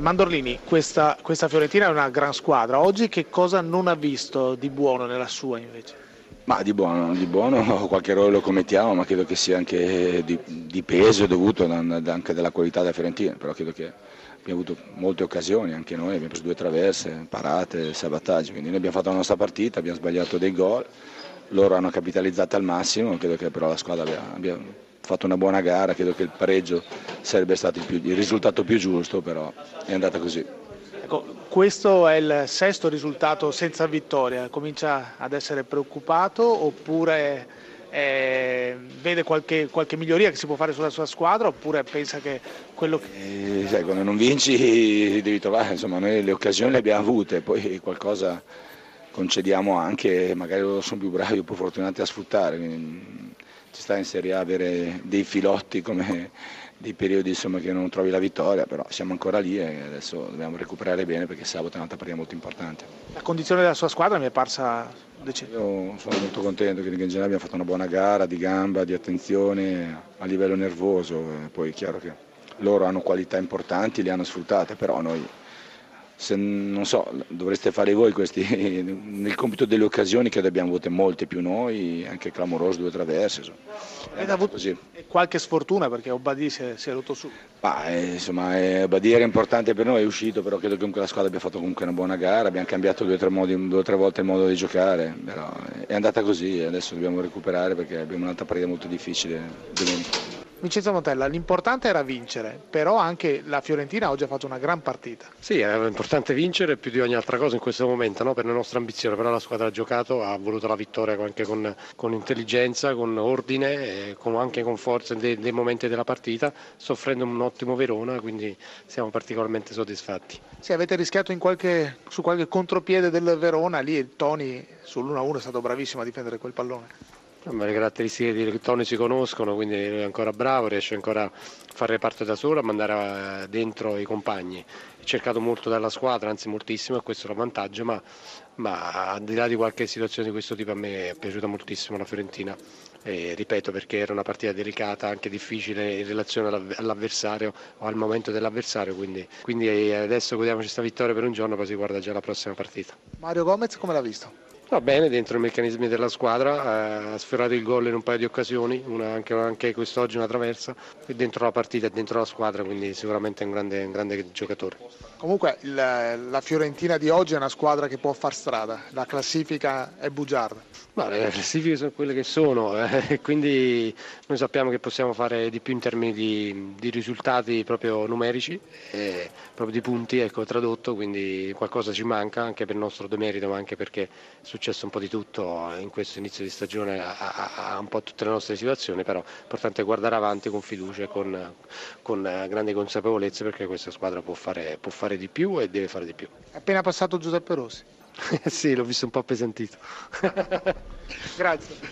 Mandorlini, questa, questa Fiorentina è una gran squadra. Oggi che cosa non ha visto di buono nella sua invece? Ma di buono, di buono qualche errore lo commettiamo, ma credo che sia anche di, di peso dovuto anche dalla qualità della Fiorentina, però credo che abbiamo avuto molte occasioni, anche noi abbiamo preso due traverse, parate, salvataggi, quindi noi abbiamo fatto la nostra partita, abbiamo sbagliato dei gol, loro hanno capitalizzato al massimo, credo che però la squadra abbia, abbia fatto una buona gara, credo che il pareggio sarebbe stato il, più, il risultato più giusto, però è andata così. Ecco, questo è il sesto risultato senza vittoria, comincia ad essere preoccupato oppure eh, vede qualche, qualche, miglioria che si può fare sulla sua squadra oppure pensa che quello che... Eh, sai, quando non vinci devi trovare, insomma noi le occasioni le abbiamo avute, poi qualcosa concediamo anche, magari loro sono più bravi o più fortunati a sfruttare. Ci sta in Serie A avere dei filotti come dei periodi insomma, che non trovi la vittoria, però siamo ancora lì e adesso dobbiamo recuperare bene perché sabato è un'altra partita molto importante. La condizione della sua squadra mi è parsa decente. Io sono molto contento che in generale abbiamo fatto una buona gara di gamba, di attenzione a livello nervoso, poi è chiaro che loro hanno qualità importanti, le hanno sfruttate, però noi se non so, dovreste fare voi questi, nel compito delle occasioni che abbiamo avute molte più noi, anche clamoroso due traverse. Avete avuto così. qualche sfortuna perché Obadi si è, si è rotto su? Bah, eh, insomma, eh, Obadi era importante per noi, è uscito, però credo che comunque la squadra abbia fatto comunque una buona gara, abbiamo cambiato due o tre volte il modo di giocare, però è andata così, adesso dobbiamo recuperare perché abbiamo un'altra partita molto difficile domenica. Vincenzo Montella, l'importante era vincere, però anche la Fiorentina oggi ha fatto una gran partita. Sì, è importante vincere più di ogni altra cosa in questo momento, no? per la nostra ambizione, però la squadra ha giocato, ha voluto la vittoria anche con, con intelligenza, con ordine, con, anche con forza dei, dei, momenti della partita, soffrendo un ottimo Verona, quindi siamo particolarmente soddisfatti. Sì, avete rischiato qualche, su qualche contropiede del Verona, lì Toni sull'1-1 è stato bravissimo a difendere quel pallone. Le caratteristiche di Tony si conoscono, quindi è ancora bravo, riesce ancora a fare parte da solo, a mandare eh, dentro i compagni. Ha cercato molto dalla squadra, anzi moltissimo, e questo è un vantaggio, ma, ma al di là di qualche situazione di questo tipo a me è piaciuta moltissimo la Fiorentina. E, ripeto perché era una partita delicata, anche difficile in relazione all'avversario o al momento dell'avversario, quindi, quindi adesso godiamoci questa vittoria per un giorno, poi si guarda già la prossima partita. Mario Gomez come l'ha visto? Va bene, dentro i meccanismi della squadra, ha sfiorato il gol in un paio di occasioni, una, anche, anche, quest'oggi una traversa, dentro la partita e dentro la squadra, quindi sicuramente è un grande, un grande giocatore. Comunque il, la Fiorentina di oggi è una squadra che può far strada, la classifica è bugiarda. Ma le classifiche sono quelle che sono, eh, quindi noi sappiamo che possiamo fare di più in termini di, di risultati proprio numerici, eh, proprio di punti, ecco, tradotto, quindi qualcosa ci manca anche per il nostro demerito, ma anche perché è successo un po' di tutto in questo inizio di stagione a, a, un po' tutte le nostre situazioni, però è importante guardare avanti con fiducia e con, con, grande consapevolezza perché questa squadra può fare, può fare di più e deve fare di più. È appena passato Giuseppe Rossi. sì, l'ho visto un po' appesantito. Grazie.